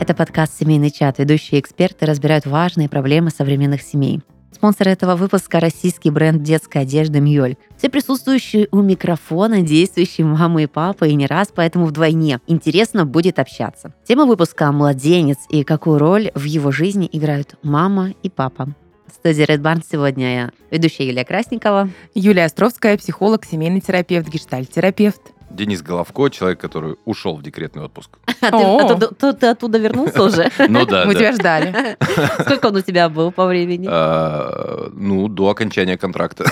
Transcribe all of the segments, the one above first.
Это подкаст «Семейный чат». Ведущие эксперты разбирают важные проблемы современных семей. Спонсор этого выпуска – российский бренд детской одежды «Мьёль». Все присутствующие у микрофона – действующие мамы и папы, и не раз, поэтому вдвойне интересно будет общаться. Тема выпуска – «Младенец» и какую роль в его жизни играют мама и папа. В студии Red Barn сегодня я ведущая Юлия Красникова. Юлия Островская, психолог, семейный терапевт, гештальт-терапевт. Денис Головко, человек, который ушел в декретный отпуск. А ты, оттуда, ты, ты оттуда вернулся уже? Ну да, Мы да. тебя ждали. Сколько он у тебя был по времени? А, Ну, до окончания контракта.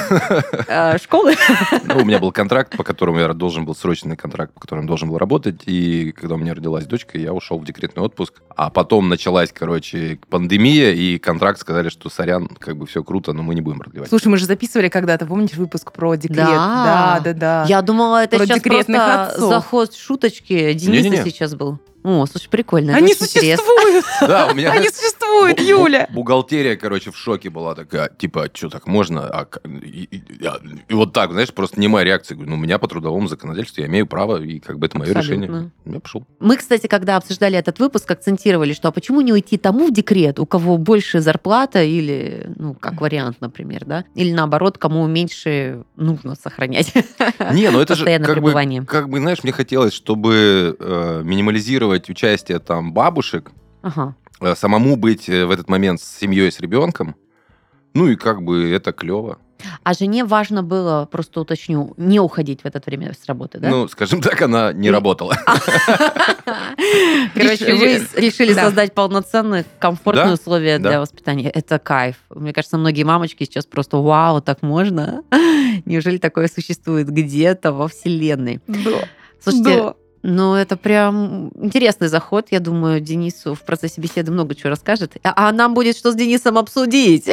А, Школы? Ну, у меня был контракт, по которому я должен был, срочный контракт, по которому я должен был работать. И когда у меня родилась дочка, я ушел в декретный отпуск. А потом началась, короче, пандемия, и контракт сказали, что сорян, как бы все круто, но мы не будем продлевать. Слушай, мы же записывали когда-то, помнишь, выпуск про декрет? Да. да, да. да. Я думала, это Про сейчас отцов. заход шуточки Дениса Не-не-не. сейчас был. О, слушай, прикольно. это Они существуют! Да, у меня... Они существуют, Юля! Бухгалтерия, короче, в шоке была такая, типа, что так можно? А и, и- а, и вот так, знаешь, просто не моя реакция. Говорю, ну, у меня по трудовому законодательству я имею право, и как бы это мое Абсолютно. решение. Я пошел. Мы, кстати, когда обсуждали этот выпуск, акцентировали, что а почему не уйти тому в декрет, у кого больше зарплата или, ну, как вариант, например, да? Или наоборот, кому меньше нужно сохранять Не, ну это же постоянное как бы, пребывание. как бы, знаешь, мне хотелось, чтобы э, минимализировать участие там бабушек, Ага. э, самому быть э, в этот момент с семьей, с ребенком. Ну и как бы это клево. А жене важно было, просто уточню, не уходить в это время с работы, да? Ну, скажем так, она не работала. Короче, Решили- вы решили Да. создать полноценные, комфортные условия для воспитания. Это кайф. Мне кажется, многие мамочки сейчас просто вау, так можно? Неужели такое существует где-то во Вселенной? Да. Слушайте, Да. Ну это прям интересный заход. Я думаю, Денису в процессе беседы много чего расскажет. А, а нам будет что с Денисом обсудить.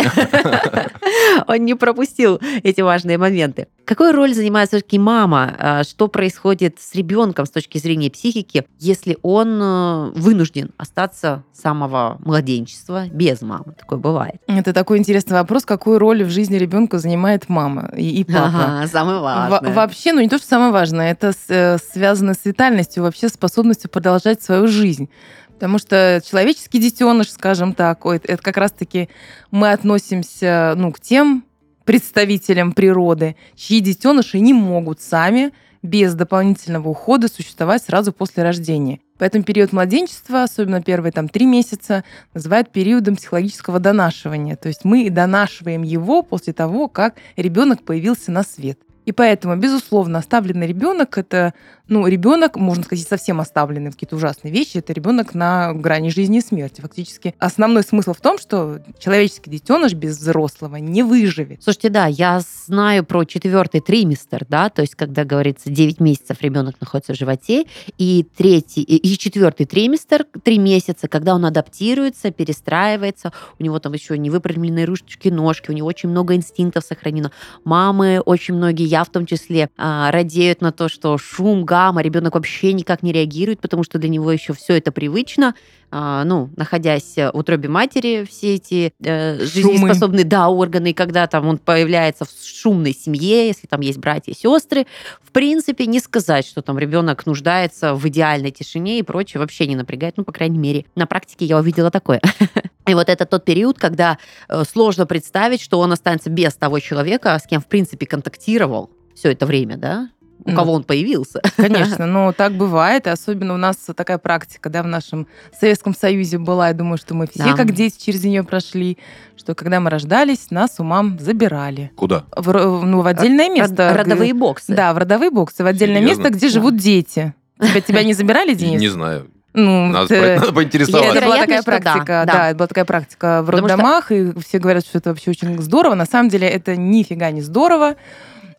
Он не пропустил эти важные моменты. Какую роль занимает все-таки мама? А, Что происходит с ребенком с точки зрения психики, если он э, вынужден остаться с самого младенчества без мамы? Такое бывает. Это такой интересный вопрос, какую роль в жизни ребенка занимает мама и, и папа. Ага, самое Во- важное. вообще, ну не то, что самое важное, это э, связано с витальностью, вообще способностью продолжать свою жизнь. Потому что человеческий детеныш, скажем так, это как раз-таки мы относимся ну, к тем представителям природы, чьи детеныши не могут сами без дополнительного ухода существовать сразу после рождения. Поэтому период младенчества, особенно первые там три месяца, называют периодом психологического донашивания. То есть мы донашиваем его после того, как ребенок появился на свет. И поэтому, безусловно, оставленный ребенок это, ну, ребенок, можно сказать, совсем оставленный в какие-то ужасные вещи, это ребенок на грани жизни и смерти. Фактически основной смысл в том, что человеческий детеныш без взрослого не выживет. Слушайте, да, я знаю про четвертый триместр, да, то есть когда говорится 9 месяцев ребенок находится в животе, и третий, и четвертый триместр, три месяца, когда он адаптируется, перестраивается, у него там еще не выпрямленные ручки, ножки, у него очень много инстинктов сохранено. Мамы, очень многие, я в том числе, а, радеют на то, что шум, гамма, ребенок вообще никак не реагирует, потому что для него еще все это привычно, ну, находясь в утробе матери, все эти э, жизнеспособные, да, органы, и когда там он появляется в шумной семье, если там есть братья и сестры, в принципе, не сказать, что там ребенок нуждается в идеальной тишине и прочее, вообще не напрягает, ну, по крайней мере, на практике я увидела такое. И вот это тот период, когда э, сложно представить, что он останется без того человека, с кем, в принципе, контактировал все это время, да? У Ну, кого он появился. Конечно, но так бывает, и особенно у нас такая практика, да, в нашем Советском Союзе была, я думаю, что мы все Да. как дети через нее прошли, что когда мы рождались, нас у мам забирали. Куда? В, ну, в отдельное место. Род- Родовые боксы. Да, в родовые боксы, в отдельное Серьезно? место, где Да. живут дети. Тебя, тебя не забирали, Денис? Не знаю. Ну, Надо, спро- надо Это поинтересоваться. была такая что да, практика, да. да, это была такая практика в Потому что- роддомах, и все говорят, что это вообще очень здорово. На самом деле это нифига не здорово.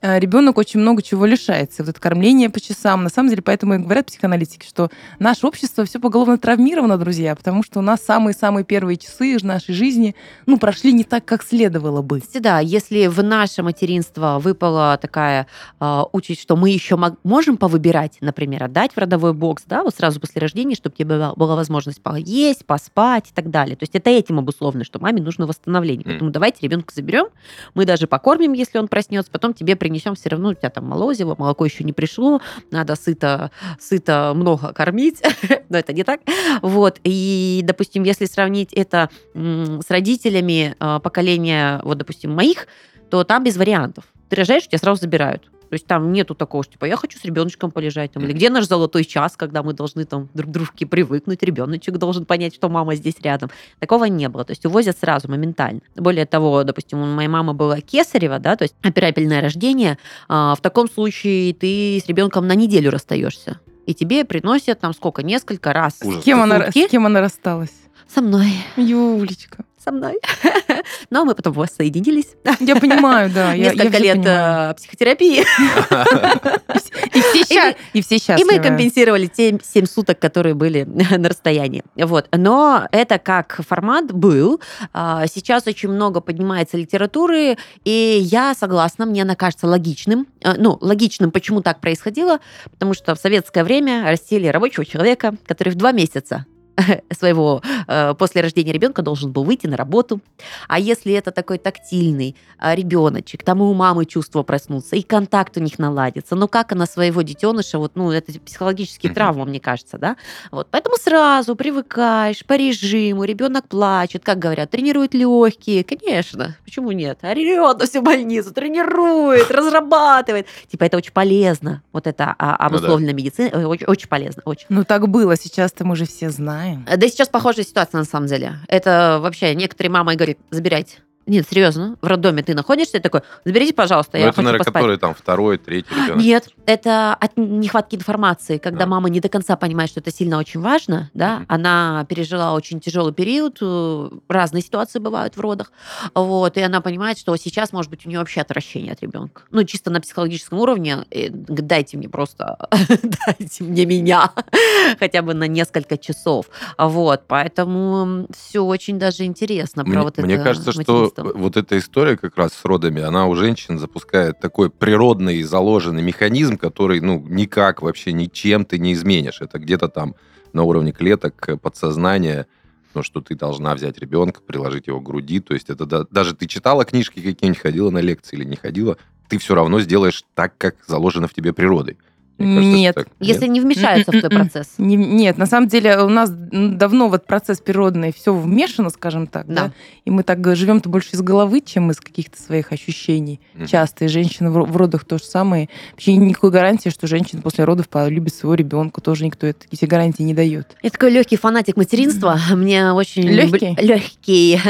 Э, Ребенок очень много чего лишается. Вот это кормление по часам. На самом деле, поэтому и говорят психоаналитики, что наше общество все поголовно травмировано, друзья, потому что у нас самые-самые первые часы нашей жизни ну, прошли не так, как следовало бы. Да, если в наше материнство выпала такая э, участь, что мы еще можем повыбирать, например, отдать в родовой бокс, да, вот сразу после рождения, чтобы тебе была, возможность поесть, поспать и так далее. То есть это этим обусловлено, что маме нужно восстановление. Поэтому давайте ребенка заберем, мы даже покормим, если он проснется, потом тебе принесем принесем, все равно у тебя там молозиво, молоко еще не пришло, надо сыто, сыто много кормить, но это не так. Вот, и, допустим, если сравнить это с родителями а, поколения, вот, допустим, моих, то там без вариантов. Ты рожаешь, тебя сразу забирают. То есть там нету такого, что типа я хочу с ребеночком полежать, там, или где наш золотой час, когда мы должны там друг дружке привыкнуть, ребеночек должен понять, что мама здесь рядом. Такого не было. То есть увозят сразу, моментально. Более того, допустим, у моей мамы была кесарева, да, то есть операбельное рождение. А, в таком случае ты с ребенком на неделю расстаешься. И тебе приносят там сколько, несколько раз. С кем, она, с кем она рассталась? Со мной. Юлечка со мной. Но мы потом воссоединились. Я понимаю, да. Несколько лет э, психотерапии. И все, счаст... и мы компенсировали те 7 суток, которые были на расстоянии. Вот. Но это как формат был. А, сейчас очень много поднимается литературы, и я согласна, мне она кажется логичным. Э, ну, логичным, почему так происходило, потому что в советское время растили рабочего человека, который в два месяца своего э, после рождения ребенка должен был выйти на работу. А если это такой тактильный э, ребеночек, там и у мамы чувства проснутся, и контакт у них наладится. Ну как она своего детеныша, вот, ну это психологические травмы, мне кажется, да? Вот, поэтому сразу привыкаешь по режиму, ребенок плачет, как говорят, тренирует легкие, конечно, почему нет? Орет на всю больницу, тренирует, разрабатывает. Типа это очень полезно, вот это а, обусловленная ну, да. медицина, очень, очень полезно, очень. Ну так было, сейчас-то мы же все знаем знаем. Да сейчас похожая ситуация на самом деле. Это вообще некоторые мамы говорят, забирайте. Нет, серьезно, в роддоме ты находишься, и такой, заберите, пожалуйста, Но я это, хочу наверное, поспать. который там второй, третий ребенок. Нет, это от нехватки информации, когда а. мама не до конца понимает, что это сильно очень важно, да, mm-hmm. она пережила очень тяжелый период, э, разные ситуации бывают в родах, вот, и она понимает, что сейчас, может быть, у нее вообще отвращение от ребенка. Ну, чисто на психологическом уровне, э, дайте мне просто, дайте мне меня, хотя бы на несколько часов, вот, поэтому все очень даже интересно про вот это Мне кажется, что вот эта история как раз с родами, она у женщин запускает такой природный заложенный механизм, который, ну, никак вообще ничем ты не изменишь. Это где-то там на уровне клеток э, подсознания, ну, что ты должна взять ребенка, приложить его к груди. То есть это да, даже ты читала книжки какие-нибудь, ходила на лекции или не ходила, ты все равно сделаешь так, как заложено в тебе природой. Кажется, нет. Так. Если не вмешаются в твой процесс. Не, нет, на самом деле у нас давно вот процесс природный, все вмешано, скажем так, да. да? И мы так живем-то больше из головы, чем из каких-то своих ощущений. Часто. И женщины в, родах то же самое. Вообще никакой гарантии, что женщина после родов полюбит своего ребенка. Тоже никто эти гарантии не дает. Я такой легкий фанатик материнства. Мне очень... Легкий? Легкий.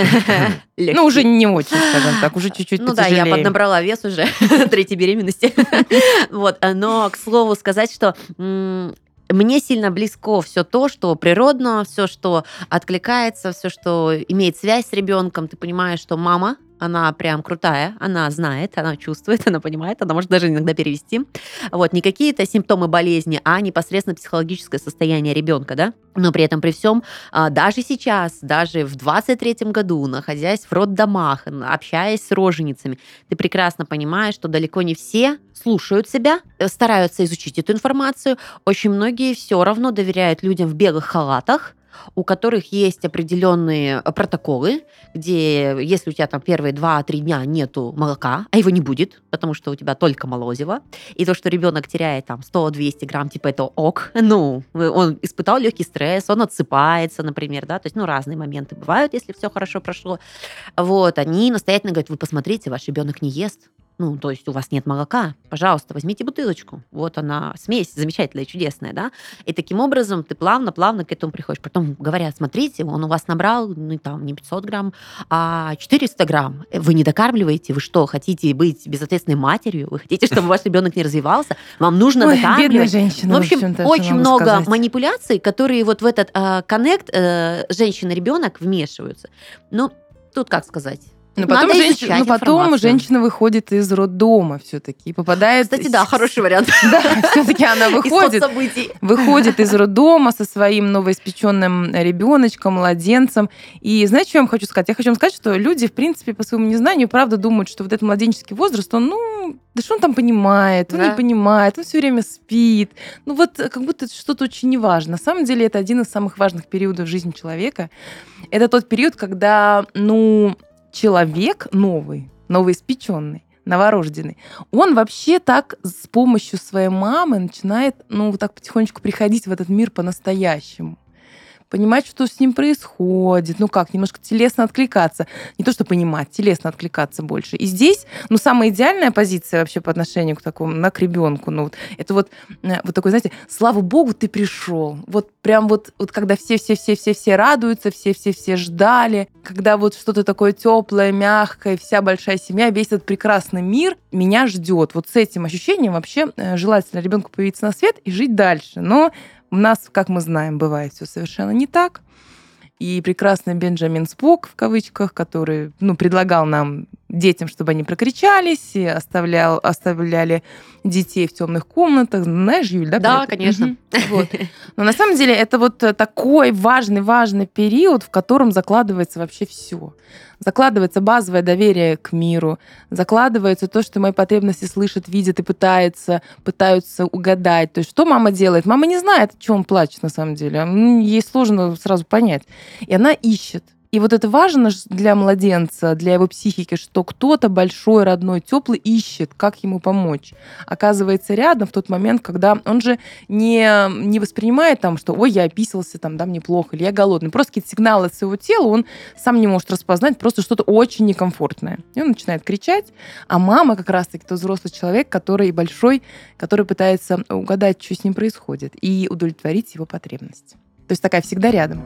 Легкий. Ну, уже не очень, скажем так, уже чуть-чуть Ну да, я поднабрала вес уже третьей беременности. Вот, но, к слову сказать, что мне сильно близко все то, что природно, все, что откликается, все, что имеет связь с ребенком. Ты понимаешь, что мама она прям крутая, она знает, она чувствует, она понимает, она может даже иногда перевести. Вот, не какие-то симптомы болезни, а непосредственно психологическое состояние ребенка, да? Но при этом, при всем, а, даже сейчас, даже в 23-м году, находясь в роддомах, общаясь с роженицами, ты прекрасно понимаешь, что далеко не все слушают себя, э, стараются изучить эту информацию. Очень многие все равно доверяют людям в белых халатах, у которых есть определенные э, протоколы, где если у тебя там первые 2-3 дня нету молока, а его не будет, потому что у тебя только молозиво, и то, что ребенок теряет там 100-200 грамм, типа это ок, ну, он испытал легкий стресс, он отсыпается, например, да, то есть, ну, разные моменты бывают, если все хорошо прошло. Вот, они настоятельно говорят, вы посмотрите, ваш ребенок не ест, ну, то есть у вас нет молока, пожалуйста, возьмите бутылочку. Вот она, смесь замечательная, чудесная, да. И таким образом ты плавно-плавно к этому приходишь. Потом говорят, смотрите, он у вас набрал, ну, там, не 500 грамм, а 400 грамм. Вы не докармливаете, вы что, хотите быть безответственной матерью? Вы хотите, чтобы ваш ребенок не развивался? Вам нужно Ой, докармливать? Бедная женщина, в общем, в очень много сказать. манипуляций, которые вот в этот а, коннект э, женщина-ребенок вмешиваются. Ну, тут как сказать? Но потом, Надо женщ... Но потом женщина выходит из роддома все-таки и попадает... Кстати, да, хороший вариант. Да, все-таки она выходит, выходит из роддома со своим новоиспеченным ребеночком, младенцем. И знаете, что я вам хочу сказать? Я хочу вам сказать, что люди, в принципе, по своему незнанию, правда думают, что вот этот младенческий возраст, он, ну, да что он там понимает? Он да. не понимает, он все время спит. Ну вот как будто что-то очень неважно. На самом деле это один из самых важных периодов жизни человека. Это тот период, когда, ну, человек новый, новоиспеченный, новорожденный, он вообще так с помощью своей мамы начинает, ну, вот так потихонечку приходить в этот мир по-настоящему понимать, что с ним происходит, ну как, немножко телесно откликаться. Не то, что понимать, телесно откликаться больше. И здесь, ну, самая идеальная позиция вообще по отношению к такому, на к ребенку, ну, вот, это вот, э, вот такой, знаете, слава богу, ты пришел. Вот прям вот, вот когда все-все-все-все-все радуются, все-все-все ждали, когда вот что-то такое теплое, мягкое, вся большая семья, весь этот прекрасный мир меня ждет. Вот с этим ощущением вообще э, желательно ребенку появиться на свет и жить дальше. Но у нас, как мы знаем, бывает все совершенно не так. И прекрасный Бенджамин Спок, в кавычках, который ну, предлагал нам детям, чтобы они прокричались, и оставлял, оставляли детей в темных комнатах. Знаешь, Юль, да? Да, конечно. Вот. Но на самом деле это вот такой важный-важный период, в котором закладывается вообще все. Закладывается базовое доверие к миру, закладывается то, что мои потребности слышат, видят и пытаются, пытаются угадать. То есть что мама делает? Мама не знает, о чем плачет на самом деле. Ей сложно сразу понять. И она ищет. И вот это важно для младенца, для его психики, что кто-то большой, родной, теплый ищет, как ему помочь. Оказывается рядом в тот момент, когда он же не, не воспринимает там, что ой, я описался, там, да, мне плохо, или я голодный. Просто какие-то сигналы от своего тела он сам не может распознать, просто что-то очень некомфортное. И он начинает кричать, а мама как раз-таки тот взрослый человек, который большой, который пытается угадать, что с ним происходит, и удовлетворить его потребности. То есть такая всегда рядом.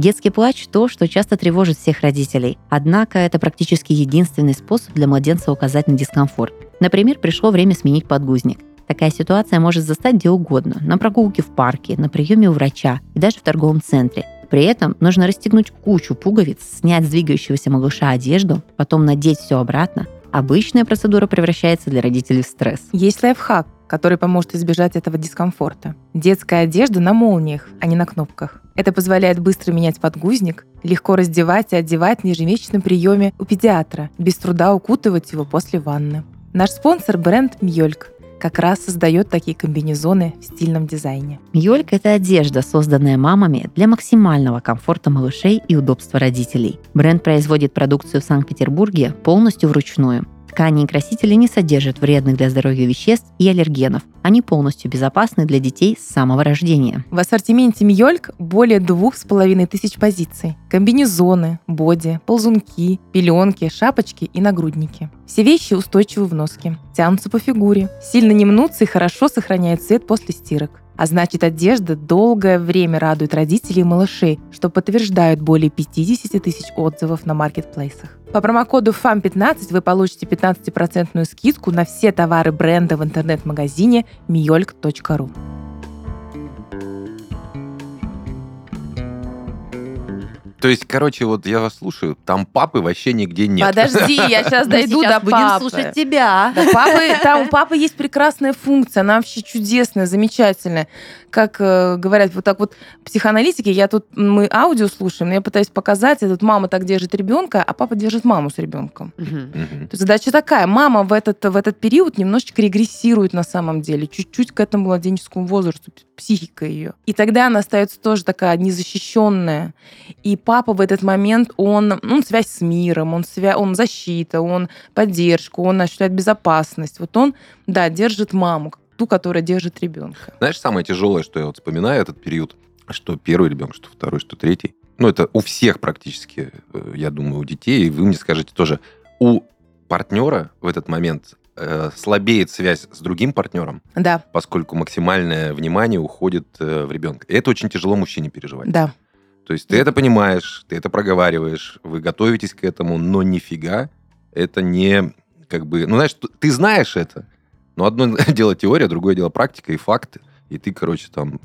Детский плач – то, что часто тревожит всех родителей. Однако это практически единственный способ для младенца указать на дискомфорт. Например, пришло время сменить подгузник. Такая ситуация может застать где угодно – на прогулке в парке, на приеме у врача и даже в торговом центре. При этом нужно расстегнуть кучу пуговиц, снять с двигающегося малыша одежду, потом надеть все обратно. Обычная процедура превращается для родителей в стресс. Есть лайфхак, который поможет избежать этого дискомфорта. Детская одежда на молниях, а не на кнопках. Это позволяет быстро менять подгузник, легко раздевать и одевать на ежемесячном приеме у педиатра, без труда укутывать его после ванны. Наш спонсор – бренд Мьёльк, как раз создает такие комбинезоны в стильном дизайне. Мьёльк – это одежда, созданная мамами для максимального комфорта малышей и удобства родителей. Бренд производит продукцию в Санкт-Петербурге полностью вручную. Ткани и красители не содержат вредных для здоровья веществ и аллергенов. Они полностью безопасны для детей с самого рождения. В ассортименте Мьёльк более двух с половиной тысяч позиций. Комбинезоны, боди, ползунки, пеленки, шапочки и нагрудники. Все вещи устойчивы в носке, тянутся по фигуре, сильно не мнутся и хорошо сохраняют цвет после стирок. А значит, одежда долгое время радует родителей и малышей, что подтверждают более 50 тысяч отзывов на маркетплейсах. По промокоду FAM15 вы получите 15% скидку на все товары бренда в интернет-магазине miyolk.ru. То есть, короче, вот я вас слушаю, там папы вообще нигде нет. Подожди, я сейчас дойду до будем папы. слушать тебя. Папы, там у папы есть прекрасная функция, она вообще чудесная, замечательная. Как э, говорят, вот так вот психоаналитики, я тут, мы аудио слушаем, но я пытаюсь показать, этот мама так держит ребенка, а папа держит маму с ребенком. Задача такая, мама в этот, в этот период немножечко регрессирует на самом деле, чуть-чуть к этому младенческому возрасту, психика ее. И тогда она остается тоже такая незащищенная. И папа в этот момент, он, ну, он связь с миром, он, свя... он защита, он поддержку, он ощущает безопасность. Вот он, да, держит маму, ту, которая держит ребенка. Знаешь, самое тяжелое, что я вот вспоминаю этот период, что первый ребенок, что второй, что третий. Ну, это у всех практически, э, я думаю, у детей. И вы мне скажете тоже, у партнера в этот момент э, слабеет связь с другим партнером, Да, поскольку максимальное внимание уходит э, в ребенка. И это очень тяжело мужчине переживать. да. То есть ты это понимаешь, ты это проговариваешь, вы готовитесь к этому, но нифига это не как бы... Ну, знаешь, ты знаешь это, но одно дело теория, другое дело практика и факты. И ты, короче, там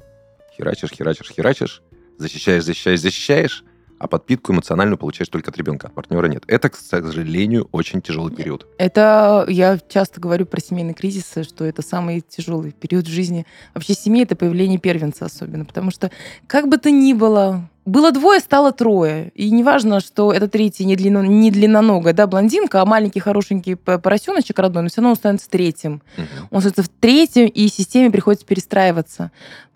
херачишь, херачишь, херачишь, защищаешь, защищаешь, защищаешь, а подпитку эмоциональную получаешь только от ребенка, от партнера нет. Это, к сожалению, очень тяжелый период. Это я часто говорю про семейные кризисы, что это самый тяжелый период в жизни. Вообще семьи это появление первенца особенно, потому что как бы то ни было, было двое, стало трое. И неважно, что это третий не, длинно, не длинноногая, да, блондинка, а маленький хорошенький поросеночек родной, но все равно он становится третьим. Мгм. Он становится в третьем, и системе приходится перестраиваться.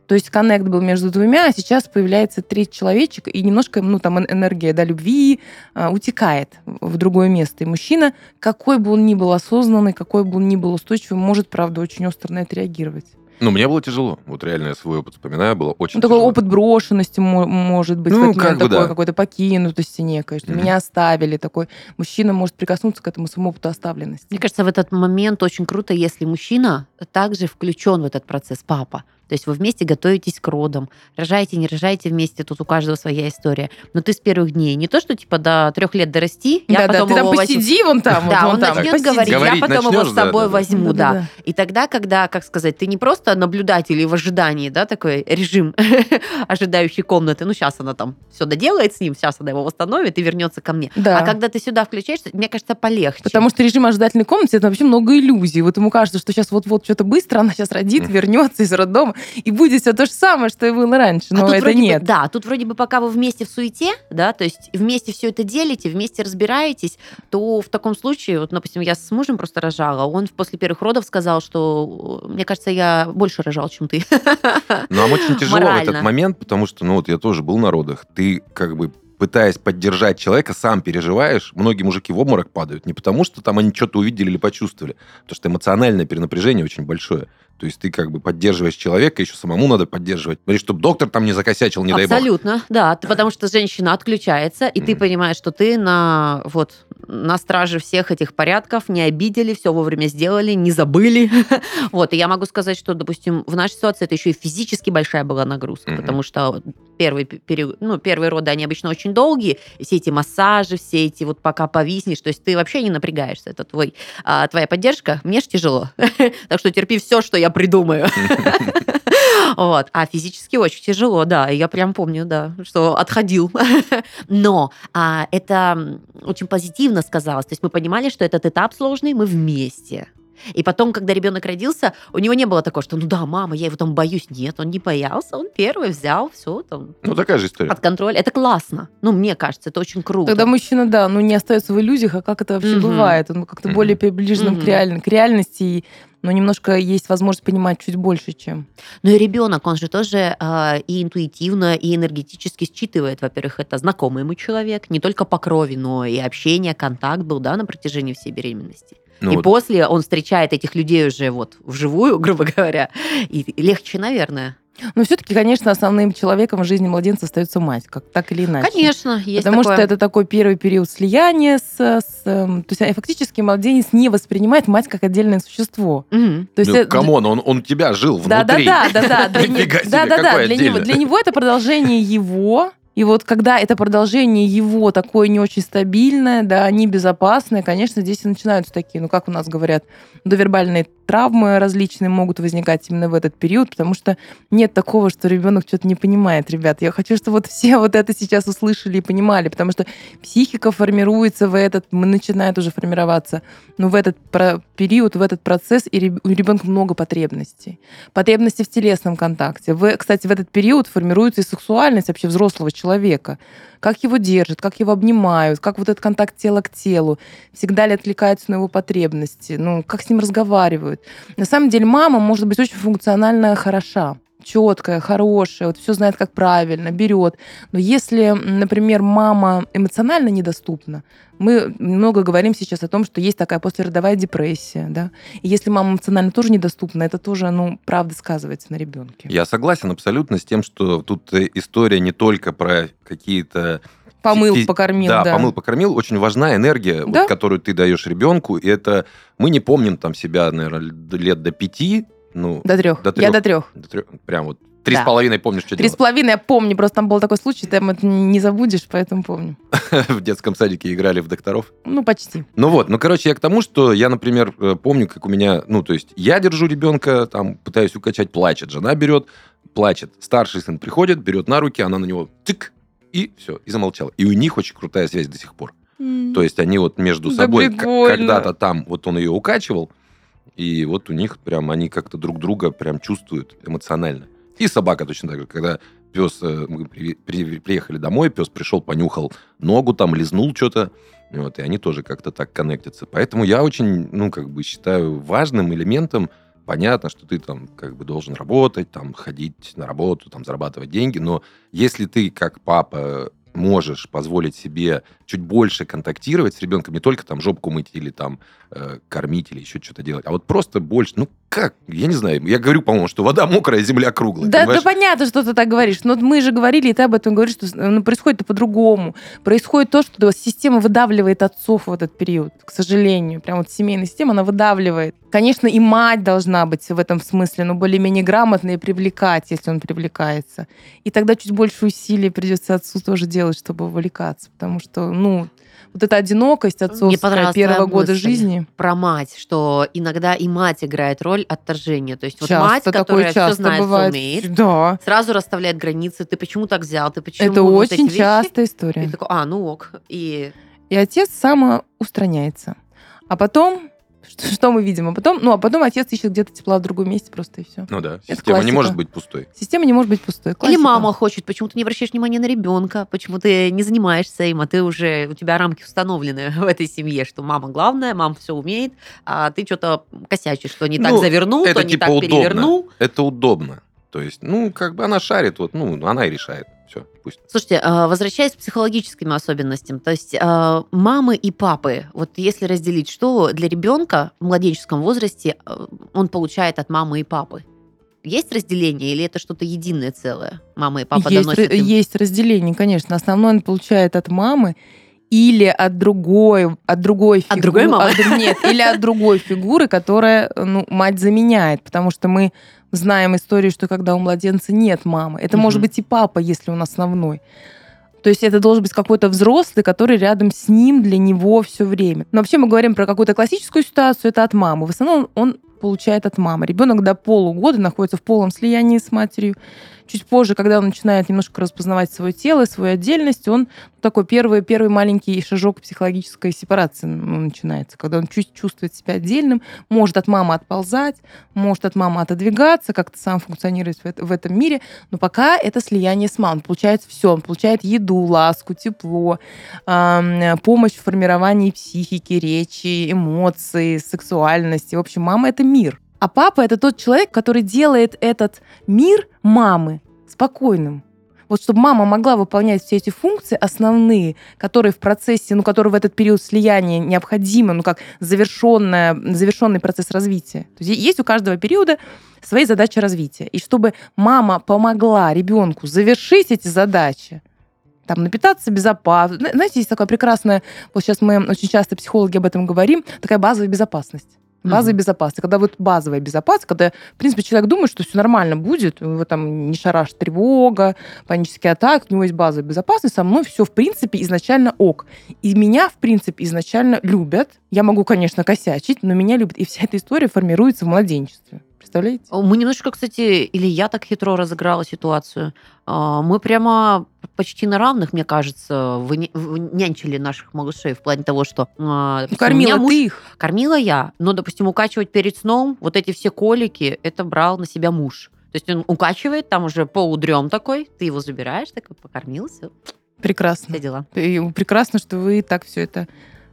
То есть коннект был между двумя, а сейчас появляется третий человечек, и немножко, ну, там энергия, да, любви а, утекает в другое место. И мужчина, какой бы он ни был осознанный, какой бы он ни был устойчивый, может, правда, очень остро на это реагировать. Ну, мне было тяжело. Вот реально я свой опыт вспоминаю, было очень ну, такой тяжело. опыт брошенности может быть, Ну, как бы такой да. какой-то покинутости некой, что Мгм. меня оставили, такой мужчина может прикоснуться к этому своему опыту оставленности. Мне кажется, в этот момент очень круто, если мужчина также включен в этот процесс, папа. То есть вы вместе готовитесь к родам, рожаете, не рожаете вместе, тут у каждого своя история. Но ты с первых дней не то, что типа до трех лет дорасти, я да, да, потом ты там его возьму. посиди вон там, вот Да, вон он там. начнет посиди. говорить, Говорить я потом его начнешь, с да, собой да, да. возьму, да. Да-да-да. И тогда, когда, как сказать, ты не просто наблюдатель и в ожидании, да, такой режим ожидающей комнаты, ну, сейчас она там все доделает с ним, сейчас она его восстановит и вернется ко мне. Да. А когда ты сюда включаешься, мне кажется, полегче. Потому что режим ожидательной комнаты это вообще много иллюзий. Вот ему кажется, что сейчас вот-вот что-то быстро, она сейчас родит, вернется из роддома, и будет все то же самое, что и было раньше. А Но тут это вроде бы- нет. да, тут вроде бы пока вы вместе в суете, да, то есть вместе все это делите, вместе разбираетесь, то в таком случае, вот, допустим, я с мужем просто рожала, он после первых родов сказал, что, мне кажется, я больше рожал, чем ты. Нам очень тяжело в Морально. этот момент, потому что, ну вот я тоже был на родах. Ты как бы пытаясь поддержать человека, сам переживаешь. Многие мужики в обморок падают. Не потому, что там они что-то увидели или почувствовали, потому что эмоциональное перенапряжение очень большое. То есть ты как бы поддерживаешь человека, еще самому надо поддерживать. Смотри, чтобы доктор там не закосячил, не дай бог. Абсолютно, да, ты- потому что женщина отключается, и ты Мгм. понимаешь, что ты на вот на страже всех этих порядков, не обидели, все вовремя сделали, не забыли. Вот, и я могу сказать, что, допустим, в нашей ситуации это еще и физически большая была нагрузка, потому что первый пе- период, ну, первые роды, они обычно очень долгие, все эти массажи, все эти вот пока повиснешь, то есть ты вообще не напрягаешься, это твой, а, твоя поддержка, мне ж тяжело, так что терпи все, что я придумаю. Вот. А физически очень тяжело, да. Я прям помню, да, что отходил. Но а, это очень позитивно сказалось. То есть мы понимали, что этот этап сложный, мы вместе. И потом, когда ребенок родился, у него не было такого, что ну да, мама, я его там боюсь. Нет, он не боялся, он первый взял, все там Ну, такая же история. под контроль. Это классно. Ну, мне кажется, это очень круто. Тогда мужчина, да, ну не остается в иллюзиях, а как это вообще Мгм. бывает. Он как-то Мгм. более приближен к, Мгм. реаль- к реальности, и, но немножко есть возможность понимать чуть больше, чем. Ну и ребенок, он же тоже а, и интуитивно, и энергетически считывает. Во-первых, это знакомый ему человек, не только по крови, но и общение, контакт был, да, на протяжении всей беременности. Ну, и вот после он встречает этих людей уже вот вживую, грубо говоря, и легче, наверное. Но все-таки, конечно, основным человеком в жизни младенца остается мать, как так или иначе. Конечно, есть Потому такое. что это такой первый период слияния с, с, эм, то есть э, фактически младенец не воспринимает мать как отдельное существо. Мгм. То есть ну, это- come on, он, он у тебя жил внутри. да, да, да. Для, не- Нифига себе, да, да, да. какой Для него, отдельно. для него это продолжение его. И вот когда это продолжение его такое не очень стабильное, да, небезопасное, конечно, здесь и начинаются такие, ну, как у нас говорят, довербальные травмы различные могут возникать именно в этот период, потому что нет такого, что ребенок что-то не понимает, ребят. Я хочу, чтобы вот все вот это сейчас услышали и понимали, потому что психика формируется в этот, начинает уже формироваться, ну, в этот период, в этот процесс, и у ребенка много потребностей. Потребности в телесном контакте. В, кстати, в этот период формируется и сексуальность вообще взрослого человека. Как его держат, как его обнимают, как вот этот контакт тела к телу, всегда ли отвлекаются на его потребности, ну, как с ним разговаривают. На самом деле мама может быть очень функционально хороша, четкая, хорошая, вот все знает, как правильно, берет. Но если, например, мама эмоционально недоступна, мы много говорим сейчас о том, что есть такая послеродовая депрессия, да. И если мама эмоционально тоже недоступна, это тоже, ну, правда сказывается на ребенке. Я согласен абсолютно с тем, что тут э, история не только про какие-то Помыл, фи- покормил, да, да. помыл, покормил. Очень важна энергия, вот, Да. которую ты даешь ребенку. И это мы не помним там себя, наверное, лет до пяти. Ну, До трех. До Я трёх. до трех. до трёх, прям вот три Да. с половиной помнишь, что Три с делать. половиной я помню, просто там был такой случай, ты это не забудешь, поэтому помню. В детском садике играли в докторов. Ну, почти. Ну вот, ну, короче, я к тому, что я, например, э, помню, как у меня, ну, то есть я держу ребенка, там, пытаюсь укачать, плачет, жена берет, плачет. Старший сын приходит, берет на руки, она на него тык, и все, и замолчала. И у них очень крутая связь до сих пор. То есть они вот между Да собой когда-то там, вот он ее укачивал, и вот у них прям, они как-то друг друга прям чувствуют эмоционально. И собака точно так же, когда пес, э, мы при- при- приехали домой, пес пришел, понюхал ногу там, лизнул что-то, вот, и они тоже как-то так коннектятся. Поэтому я очень, ну, как бы считаю важным элементом понятно, что ты там как бы должен работать, там ходить на работу, там зарабатывать деньги, но если ты как папа можешь позволить себе чуть больше контактировать с ребенком, не только там жопку мыть или там э, кормить или еще что-то делать, а вот просто больше, ну как, я не знаю, я говорю, по-моему, что вода мокрая, земля круглая. Да, да понятно, что ты так говоришь, но мы же говорили, и ты об этом говоришь, что ну, происходит по-другому. Происходит то, что система выдавливает отцов в этот период, к сожалению. Прям вот семейная система, она выдавливает. Конечно, и мать должна быть в этом смысле, но более-менее грамотной и привлекать, если он привлекается. И тогда чуть больше усилий придется отцу тоже делать, чтобы увлекаться, потому что, ну, вот эта одинокость отцовская первого года жизни. Про мать, что иногда и мать играет роль отторжения. То есть вот мать, которая все знает, бывает. все умеет, да. сразу расставляет границы. Ты почему так взял? Ты почему Это вот очень эти частая вещи? история. И такой, а, ну ок. И И отец самоустраняется. А потом что, что мы видим? А потом, ну, а потом отец ищет где-то тепла в другом месте просто и все. Ну да, Это система не классика. может быть пустой. Система не может быть пустой. Или Классика. мама хочет, почему ты не обращаешь внимания на ребенка, почему ты не занимаешься им, а ты уже, у тебя рамки установлены в этой семье, что мама главная, мама все умеет, а ты что-то косячишь, что не так Ну, завернул, это то не типа так удобно. перевернул. Это удобно. То есть, ну, как бы она шарит, вот, ну, она и решает. Все, пусть. Слушайте, а, возвращаясь к психологическим особенностям, то есть а, мамы и папы, вот если разделить, что для ребенка в младенческом возрасте а, он получает от мамы и папы? Есть разделение или это что-то единое целое? Мама и папа есть, доносят им? есть разделение, конечно. Основное он получает от мамы или от другой, от другой От фигу- другой мамы? от нет, или от другой фигуры, которая ну, мать заменяет, потому что мы знаем историю, что когда у младенца нет мамы, это может Мгм. быть и папа, если он основной. То есть это должен быть какой-то взрослый, который рядом с ним для него все время. Но вообще мы говорим про какую-то классическую ситуацию, это от мамы. В основном он получает от мамы. Ребенок до полугода находится в полном слиянии с матерью. Чуть позже, когда он начинает немножко распознавать свое тело, свою отдельность, он такой первый, первый маленький шажок психологической сепарации ну, начинается, когда он чуть чувствует себя отдельным, может от мамы отползать, может от мамы отодвигаться, как-то сам функционировать в, в этом мире, но пока это слияние с мамой. Он получает все, он получает еду, ласку, тепло, ам, помощь в формировании психики, речи, эмоций, сексуальности. В общем, мама — это мир. А папа — это тот человек, который делает этот мир мамы спокойным. Вот чтобы мама могла выполнять все эти функции основные, которые в процессе, ну, которые в этот период слияния необходимы, ну, как завершенная, завершенный процесс развития. То есть есть у каждого периода свои задачи развития. И чтобы мама помогла ребенку завершить эти задачи, там, напитаться безопасно. Зна- Знаете, есть такая прекрасная, вот сейчас мы очень часто психологи об этом говорим, такая базовая безопасность. Базовая Мгм. безопасность. Когда вот базовая безопасность, когда, в принципе, человек думает, что все нормально будет, его там не шарашит тревога, панические атаки, у него есть базовая безопасность, со мной все, в принципе, изначально ок. И меня, в принципе, изначально любят. Я могу, конечно, косячить, но меня любят. И вся эта история формируется в младенчестве. Представляете? Мы немножечко, кстати, или я так хитро разыграла ситуацию. А, Мы прямо почти на равных, мне кажется, вы нянчили наших малышей в плане того, что... а, допустим, Кормила муж- ты их. Кормила я, но, допустим, укачивать перед сном, вот эти все колики, это брал на себя муж. То есть он укачивает, там уже полудрем такой, ты его забираешь, такой покормил, все, Прекрасно. все дела. И прекрасно, что вы так все это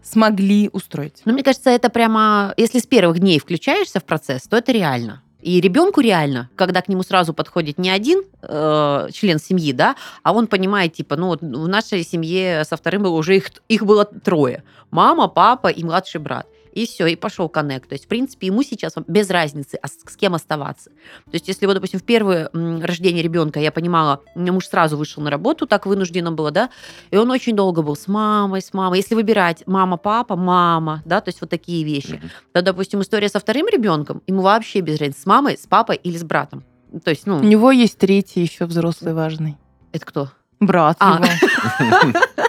смогли устроить. Но мне кажется, это прямо, если с первых дней включаешься в процесс, то это реально. И ребенку реально, когда к нему сразу подходит не один э, член семьи, да, а он понимает, типа, ну вот в нашей семье со вторым было уже их, их было трое. Мама, папа и младший брат. И все, и пошел коннект. То есть, в принципе, ему сейчас без разницы, а с, с кем оставаться. То есть, если вот, допустим, в первое рождение ребенка я понимала, у меня муж сразу вышел на работу, так вынуждено было, да, и он очень долго был с мамой, с мамой. Если выбирать мама, папа, мама, да, то есть вот такие вещи. Мгм. То, допустим, история со вторым ребенком, ему вообще без разницы, с мамой, с папой или с братом. То есть, ну, У него есть третий еще взрослый важный. это кто? Брат А. его.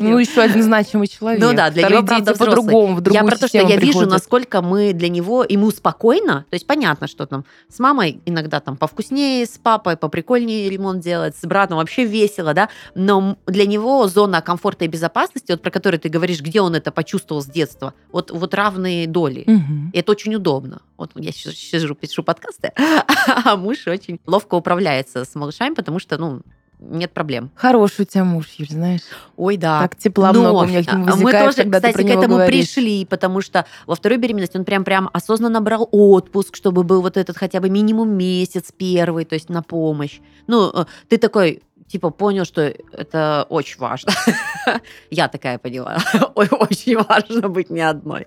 Ну, еще один значимый человек. Ну да, для него, правда, по-другому, Я про то, что я вижу, насколько мы для него, ему спокойно, то есть понятно, что там с мамой иногда там повкуснее, с папой поприкольнее ремонт делать, с братом вообще весело, да, но для него зона комфорта и безопасности, вот про которую ты говоришь, где он это почувствовал с детства, вот, вот равные доли. И это очень удобно. Вот я сижу, пишу подкасты, а муж очень ловко управляется с малышами, потому что, ну, нет проблем. Хороший у тебя муж, Юль, знаешь. Ой, да. Так тепла Но, много у меня к нему мы тоже, когда ты кстати, про к этому говоришь. пришли, потому что во второй беременности он прям прям осознанно брал отпуск, чтобы был вот этот хотя бы минимум месяц первый, то есть на помощь. Ну, э, ты такой типа понял, что это очень важно. Я такая поняла. Очень важно быть не одной.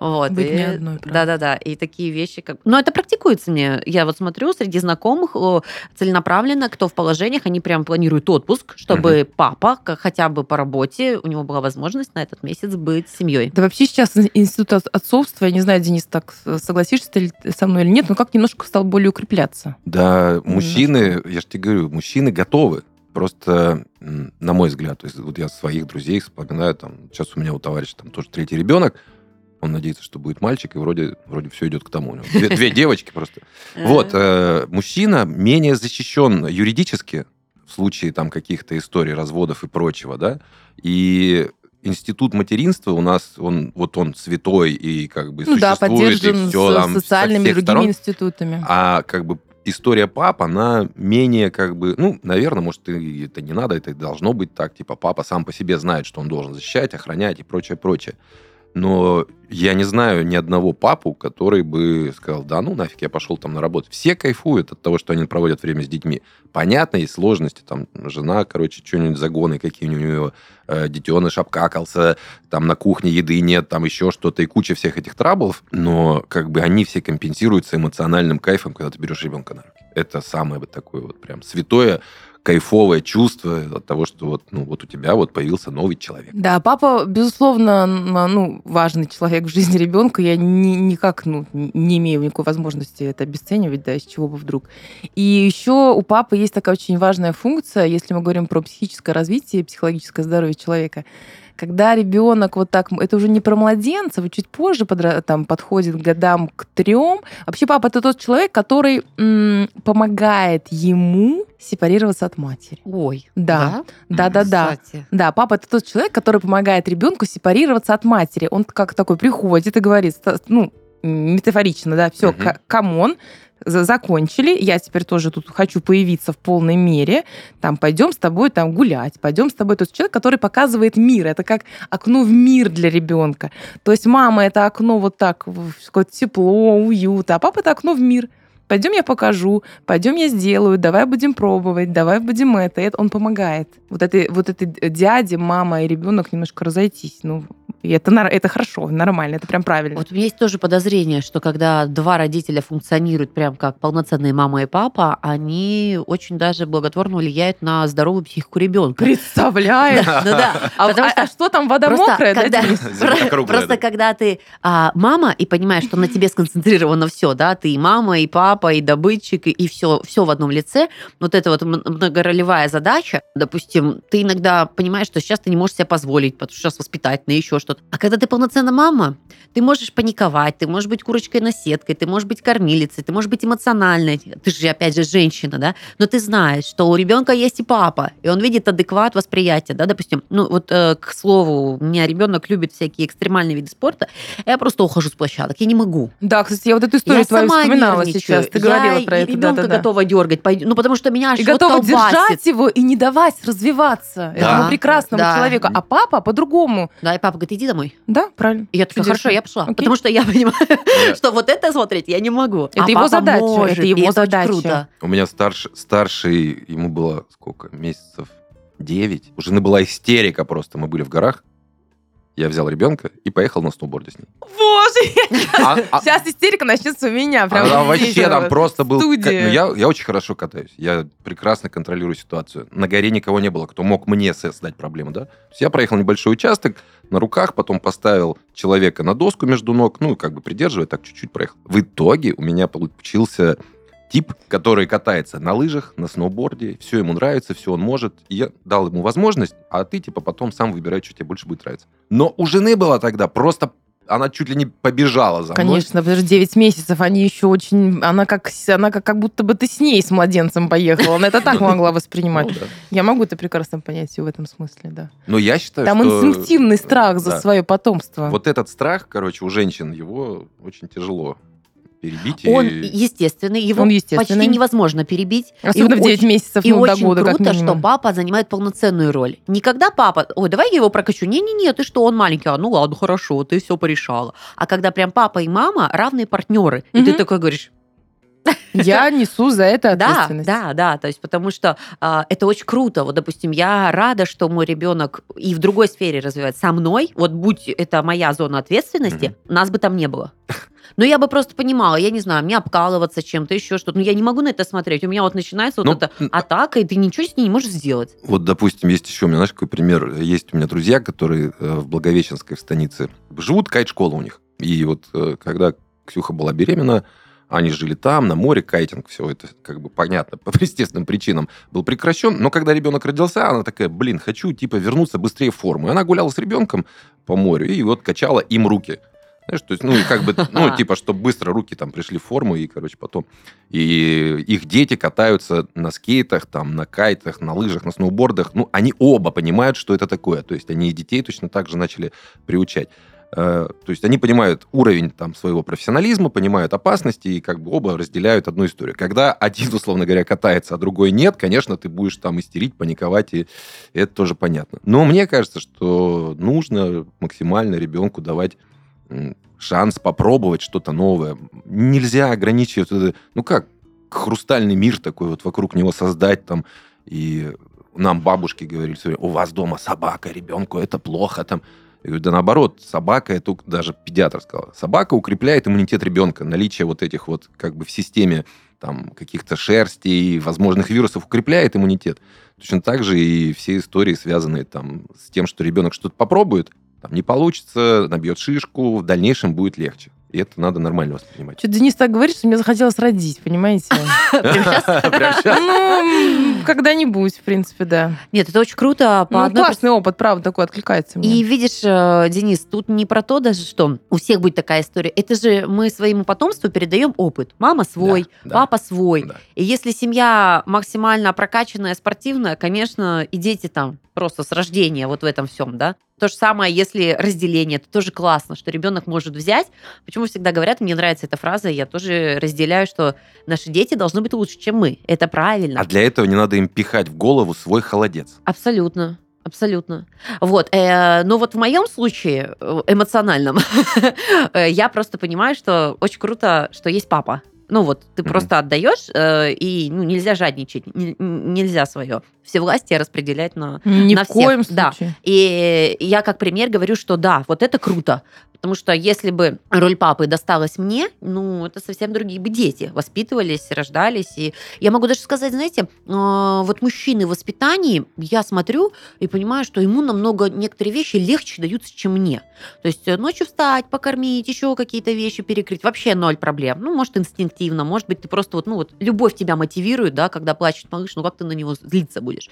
Вот. Быть и- не одной, правда. Да-да-да. И такие вещи как... Но это практикуется мне. Я вот смотрю среди знакомых целенаправленно, кто в положениях, они прям планируют отпуск, чтобы папа как хотя бы по работе, у него была возможность на этот месяц быть с семьей. Да вообще сейчас институт от- отцовства, я не знаю, Денис, так согласишься ты со мной или нет, но как немножко стал более укрепляться. Да, мужчины, я же тебе говорю, мужчины готовы. Просто, на мой взгляд, то есть вот я своих друзей вспоминаю, там, сейчас у меня у товарища там тоже третий ребенок, он надеется, что будет мальчик, и вроде, вроде все идет к тому. У него Две, две девочки просто. Вот, э, мужчина менее защищен юридически в случае там каких-то историй, разводов и прочего, да, и институт материнства у нас, он вот он святой и как бы Ну да, существует, и поддержан всё с- там со социальными и всех другими сторон. институтами. А как бы история пап, она менее как бы, ну, наверное, может, это не надо, это должно быть так. Типа папа сам по себе знает, что он должен защищать, охранять и прочее, прочее. Но я не знаю ни одного папу, который бы сказал, да ну нафиг, я пошел там на работу. Все кайфуют от того, что они проводят время с детьми. Понятно, есть сложности, там жена, короче, что-нибудь загоны, какие у нее э, детеныш обкакался, там на кухне еды нет, там еще что-то, и куча всех этих траблов, но как бы они все компенсируются эмоциональным кайфом, когда ты берешь ребенка на руки. Это самое вот такое вот прям святое, кайфовое чувство от того, что вот, ну, вот у тебя вот появился новый человек. Да, папа, безусловно, ну, важный человек в жизни ребенка. Я ни- никак ну, не имею никакой возможности это обесценивать, да, из чего бы вдруг. И еще у папы есть такая очень важная функция, если мы говорим про психическое развитие психологическое здоровье человека. Когда ребенок вот так, это уже не про младенцев, чуть позже подра- там, подходит к годам к трем. Вообще папа это тот человек, который м, помогает ему сепарироваться от матери. Ой. Да. Да-да-да. Кстати. Да, папа это тот человек, который помогает ребенку сепарироваться от матери. Он как такой приходит и говорит, ну, метафорично, да, все, come on, за- закончили, я теперь тоже тут хочу появиться в полной мере, там, пойдем с тобой там гулять, пойдем с тобой. То есть человек, который показывает мир, это как окно в мир для ребенка. То есть мама это окно вот так, какое-то тепло, уют, а папа это окно в мир. Пойдем я покажу, пойдем я сделаю, давай будем пробовать, давай будем это. Это он помогает. Вот этой, вот этой дяде, мама и ребенок немножко разойтись. Ну, и это, это хорошо, нормально, это прям правильно. Вот у меня есть тоже подозрение, что когда два родителя функционируют прям как полноценные мама и папа, они очень даже благотворно влияют на здоровую психику ребенка. Представляешь? Ну да, А, потому а- что что там, вода мокрая? да, Просто да. когда ты а, мама и понимаешь, что на тебе сконцентрировано все, да, ты и мама, и папа, и добытчик, и, все, все в одном лице, вот эта вот многоролевая задача, допустим, ты иногда понимаешь, что сейчас ты не можешь себе позволить, потому что сейчас воспитательно, еще что-то. А когда ты полноценная мама, ты можешь паниковать, ты можешь быть курочкой на сеткой, ты можешь быть кормилицей, ты можешь быть эмоциональной, ты же, опять же, женщина, да, но ты знаешь, что у ребенка есть и папа, и он видит адекват восприятия, да, допустим, ну вот, э, к слову, у меня ребенок любит всякие экстремальные виды спорта, я просто ухожу с площадок, я не могу. Да, кстати, я вот эту историю я твою сама вспоминала нервничаю. сейчас. Ты я говорила про это. ребенка да-да-да. готова дергать, пойду- ну потому что меня аж И вот готова колбасит. держать его и не давать развиваться Да, этому прекрасному да. человеку. А папа по-другому. Да, и папа говорит, иди домой. Да, правильно. И я такая, хорошо, я пошла. Окей. Потому что я понимаю, что вот это смотреть я не могу. Это А его задача, может, это его задача. круто. У меня старш, старший, ему было сколько, месяцев 9. У жены была истерика просто. Мы были в горах. Я взял ребенка и поехал на сноуборде с ней. Боже, А- а- сейчас истерика начнется у меня. Прям Она здесь, вообще там просто был... ну, я, я очень хорошо катаюсь. Я прекрасно контролирую ситуацию. На горе никого не было, кто мог мне создать проблему, да? То есть я проехал небольшой участок на руках, потом поставил человека на доску между ног, ну, как бы придерживая, так чуть-чуть проехал. В итоге у меня получился тип, который катается на лыжах, на сноуборде, все ему нравится, все он может. И я дал ему возможность, а ты, типа, потом сам выбирай, что тебе больше будет нравиться. Но у жены была тогда просто... Она чуть ли не побежала за мной. Конечно, потому что 9 месяцев, они еще очень... Она как, она как, как будто бы ты с ней, с младенцем поехала. Она это так могла воспринимать. Ну, да. Я могу это прекрасно понять в этом смысле, да. Но я считаю, Там что... инстинктивный страх за да. свое потомство. Вот этот страх, короче, у женщин, его очень тяжело перебить. Он и... естественный, его Он естественный. почти невозможно перебить. Особенно И в 9 очень- месяцев, И ну, до очень года, как круто, что минимум. папа занимает полноценную роль. Не когда папа, ой, давай я его прокачу. Не-не-не, ты что, он маленький. А, ну ладно, хорошо, ты все порешала. А когда прям папа и мама равные партнеры. И ты такой говоришь, Я несу за это да, ответственность. да, да, то есть потому что а, это очень круто. Вот, допустим, я рада, что мой ребенок и в другой сфере развивается со мной. Вот будь это моя зона ответственности, нас бы там не было. Но я бы просто понимала, я не знаю, мне обкалываться чем-то, еще что-то. Но я не могу на это смотреть. У меня вот начинается вот Ну, эта м, атака, и ты ничего с ней не можешь сделать. Вот, допустим, есть еще у меня, знаешь, какой пример. Есть у меня друзья, которые э, в Благовещенской в станице живут, кайт-школа у них. И вот э, когда Ксюха была беременна, они жили там, на море, кайтинг, все это как бы понятно, по естественным причинам был прекращен. Но когда ребенок родился, она такая, блин, хочу типа вернуться быстрее в форму. И она гуляла с ребенком по морю и вот качала им руки. Знаешь, то есть, ну, как бы, ну, типа, чтобы быстро руки там пришли в форму, и, короче, потом... И их дети катаются на скейтах, там, на кайтах, на лыжах, на сноубордах. Ну, они оба понимают, что это такое. То есть, они и детей точно так же начали приучать. Э, То есть, они понимают уровень там своего профессионализма, понимают опасности, и как бы оба разделяют одну историю. Когда один, условно говоря, катается, а другой нет, конечно, ты будешь там истерить, паниковать, и это тоже понятно. Но мне кажется, что нужно максимально ребенку давать шанс попробовать что-то новое. Нельзя ограничивать. это, Ну как, хрустальный мир такой вот вокруг него создать там. И нам бабушки говорили, всё время, у вас дома собака, ребенку это плохо там. Я говорю, да наоборот, собака, это даже педиатр сказал, собака укрепляет иммунитет ребенка. Наличие вот этих вот как бы в системе там каких-то шерстей, возможных вирусов укрепляет иммунитет. Точно так же и все истории, связанные там с тем, что ребенок что-то попробует, там не получится, набьет шишку, в дальнейшем будет легче. И это надо нормально воспринимать. Что Денис так говорит, что мне захотелось родить, понимаете? Ну, когда-нибудь, в принципе, да. Нет, это очень круто. По Ну, классный опыт, правда, такой откликается И мне. видишь, э, Денис, тут не про то даже, что у всех будет такая история. Это же мы своему потомству передаем опыт. Мама свой, папа свой. И если семья максимально прокачанная, спортивная, конечно, и дети там просто с рождения вот в этом всем, да. То же самое, если разделение, это тоже классно, что ребенок может взять. Почему всегда говорят, мне нравится эта фраза, я тоже разделяю, что наши дети должны быть лучше, чем мы. Это правильно. А для этого не надо им пихать в голову свой холодец. Абсолютно. Абсолютно. Вот. э, но вот в моем случае, э, эмоциональном, э, я просто понимаю, что очень круто, что есть папа. Ну вот, ты Мгм. просто отдаешь, э, и ну, нельзя жадничать, н- н- нельзя свое всевластие распределять на... Ни на в коем всех, да. случае. И я как пример говорю, что да, вот это круто. Потому что если бы роль папы досталась мне, ну, это совсем другие бы дети воспитывались, рождались. И я могу даже сказать, знаете, э, вот мужчины в воспитании, я смотрю и понимаю, что ему намного некоторые вещи легче даются, чем мне. То есть э, ночью встать, покормить, еще какие-то вещи перекрыть, вообще ноль проблем. Ну, может, инстинктивно, может быть, ты просто вот, ну, вот любовь тебя мотивирует, да, когда плачет малыш, ну, как ты на него злиться будешь.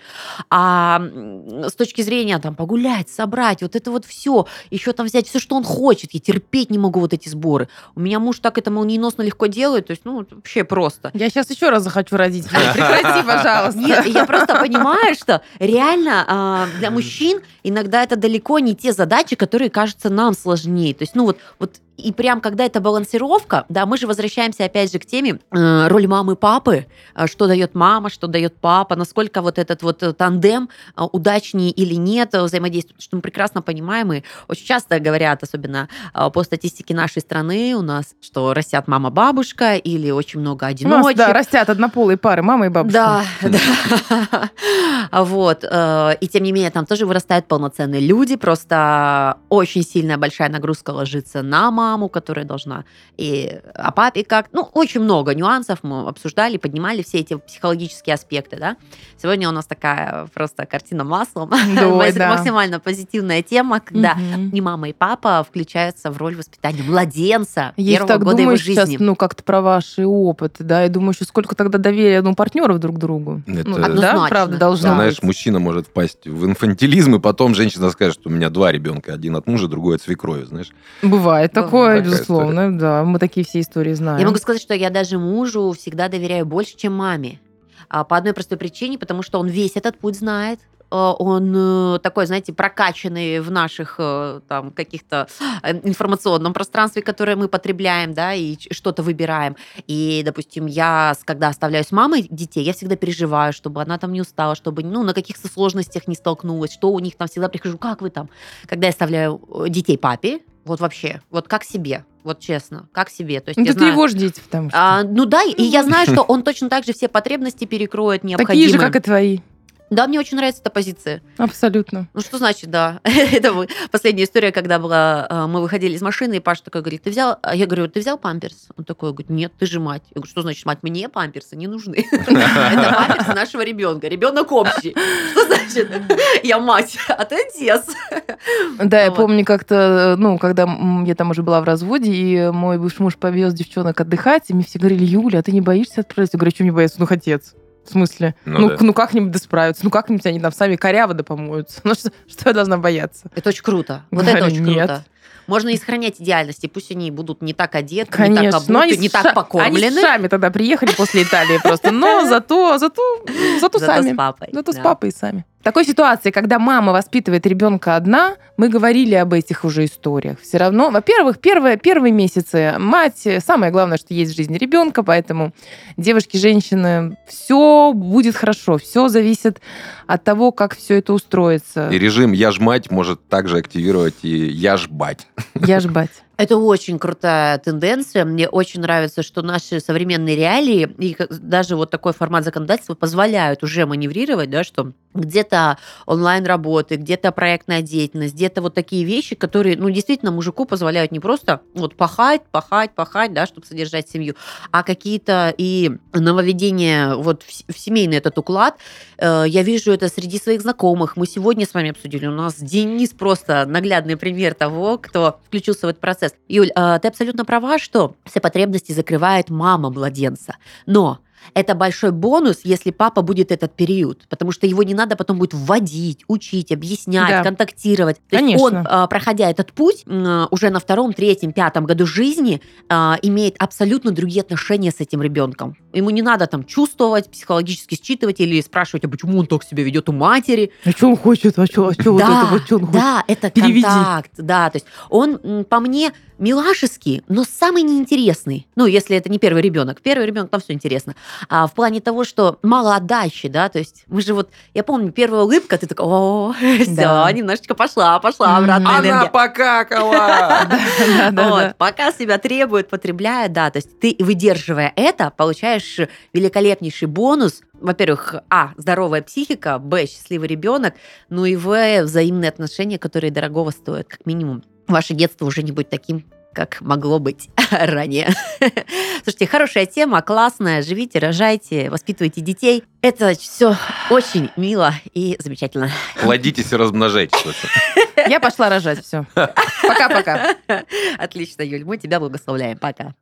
А с точки зрения там погулять, собрать, вот это вот все, еще там взять все, что он хочет. Я терпеть не могу вот эти сборы. У меня муж так это молниеносно легко делает, то есть, ну, вообще просто. Я сейчас еще раз захочу родить. Прекрати, пожалуйста. Нет, я просто понимаю, что реально а, для мужчин иногда это далеко не те задачи, которые кажутся нам сложнее. То есть, ну вот, вот и прям когда это балансировка, да, мы же возвращаемся опять же к теме э, роль мамы папы, э, что дает мама, что дает папа, насколько вот этот вот э, тандем э, удачнее или нет э, взаимодействует, что мы прекрасно понимаем и очень часто говорят, особенно э, по статистике нашей страны у нас, что растят мама-бабушка или очень много У нас, одиночек. да, растят однополые пары, мама и бабушка. Да, да. Вот. э, И тем не менее, там тоже вырастают полноценные люди. Просто очень сильная большая нагрузка ложится на маму, которая должна. И о папе как. Ну, очень много нюансов мы обсуждали, поднимали все эти психологические аспекты, да. Сегодня у нас такая просто картина маслом. Ой, да. Максимально позитивная тема, когда Мгм. и мама, и папа включаются в роль воспитания младенца Я первого так года думаю его сейчас, жизни. ну, как-то про ваши опыты, да, и думаю, еще сколько тогда доверия, ну, партнеров друг другу. Это- Ну, да, Однозначно. правда, Да. должно Знаешь, быть. мужчина может впасть в инфантилизм, и потом женщина скажет, что у меня два ребенка, один от мужа, другой от свекрови, знаешь. Бывает такое, Такая безусловно, да, мы такие все истории знаем. Я могу сказать, что я даже мужу всегда доверяю больше, чем маме. А, По одной простой причине, потому что он весь этот путь знает. он э, такой, знаете, прокачанный в наших э, там каких-то э, информационном пространстве, которое мы потребляем, да, и что-то выбираем. И, допустим, я, когда оставляю с мамой детей, я всегда переживаю, чтобы она там не устала, чтобы, ну, на каких-то сложностях не столкнулась, что у них там всегда прихожу, как вы там? Когда я оставляю детей папе, вот вообще, вот как себе, вот честно, как себе. То есть ну, это знаю, его же дети, потому что. а, ну да, и я знаю, что он точно так же все потребности перекроет Такие необходимые. же, как и твои. Да, мне очень нравится эта позиция. Абсолютно. Ну что значит, да? Это последняя история, когда была, э, мы выходили из машины, и Паша такой говорит, ты взял, а я говорю, ты взял памперс? Он такой говорит, нет, ты же мать. Я говорю, что значит мать? Мне памперсы не нужны. Это памперсы нашего ребенка. Ребенок общий. Что значит? Я мать, а ты отец. Да, я помню как-то, ну, когда я там уже была в разводе, и мой бывший муж повез девчонок отдыхать, и мне все говорили, Юля, а ты не боишься отправиться? Я говорю, что не бояться? Ну, отец. В смысле? Ну Ну, да. ну как-нибудь да справятся? Ну как-нибудь они там сами коряво да помоются? Ну что, что я должна бояться? Это очень круто. Вот Говорю, это очень нет. круто. Можно и сохранять идеальности. Пусть они будут не так одеты, не Конечно. так Но обуты, они не с так Они покормлены. с шами тогда приехали после Италии просто. Но зато, зато, зато Зато сами. с папой. Зато с да. папой сами. В такой ситуации, когда мама воспитывает ребенка одна, мы говорили об этих уже историях. Все равно, во-первых, первые, первые месяцы мать, самое главное, что есть в жизни ребенка, поэтому девушки, женщины, все будет хорошо, все зависит от того, как все это устроится. И режим «я ж мать» может также активировать и «я ж бать». Я ж бать. Это очень крутая тенденция. Мне очень нравится, что наши современные реалии и даже вот такой формат законодательства позволяют уже маневрировать, да, что где-то онлайн-работы, где-то проектная деятельность, где-то вот такие вещи, которые, ну, действительно, мужику позволяют не просто вот пахать, пахать, пахать, да, чтобы содержать семью, а какие-то и нововведения вот в семейный этот уклад. Э, Я вижу это среди своих знакомых. Мы сегодня с вами обсудили. У нас Денис просто наглядный пример того, кто включился в этот процесс. Юль, э, ты абсолютно права, что все потребности закрывает мама младенца. Но это большой бонус, если папа будет этот период, потому что его не надо потом будет вводить, учить, объяснять, Да. контактировать. То есть Конечно. он, э, проходя этот путь, м, уже на втором, третьем, пятом году жизни имеет абсолютно другие отношения с этим ребенком. Ему не надо там чувствовать, психологически считывать или спрашивать, а почему он так себя ведет у матери. А что он хочет? А что, а что вот Да, это вот, что он хочет? Да, это Переведи. контакт, да, то есть он по мне милашеский, но самый неинтересный. Ну, если это не первый ребенок. Первый ребенок, там все интересно. А в плане того, что мало отдачи, да, то есть мы же вот, я помню, первая улыбка, ты такой, о, все, Да. немножечко пошла, пошла Мгм. обратная Она энергия. покакала! Вот. Пока себя требует, потребляет, да, то есть ты, выдерживая это, получаешь великолепнейший бонус. Во-первых, а, здоровая психика, б, счастливый ребенок, ну и в, взаимные отношения, которые дорогого стоят, как минимум. Ваше детство уже не будет таким, как могло быть ранее. Слушайте, хорошая тема, классная. Живите, рожайте, воспитывайте детей. Это все очень мило и замечательно. Плодитесь и размножайтесь. Я пошла рожать, все. Пока-пока. Отлично, Юль, мы тебя благословляем. Пока.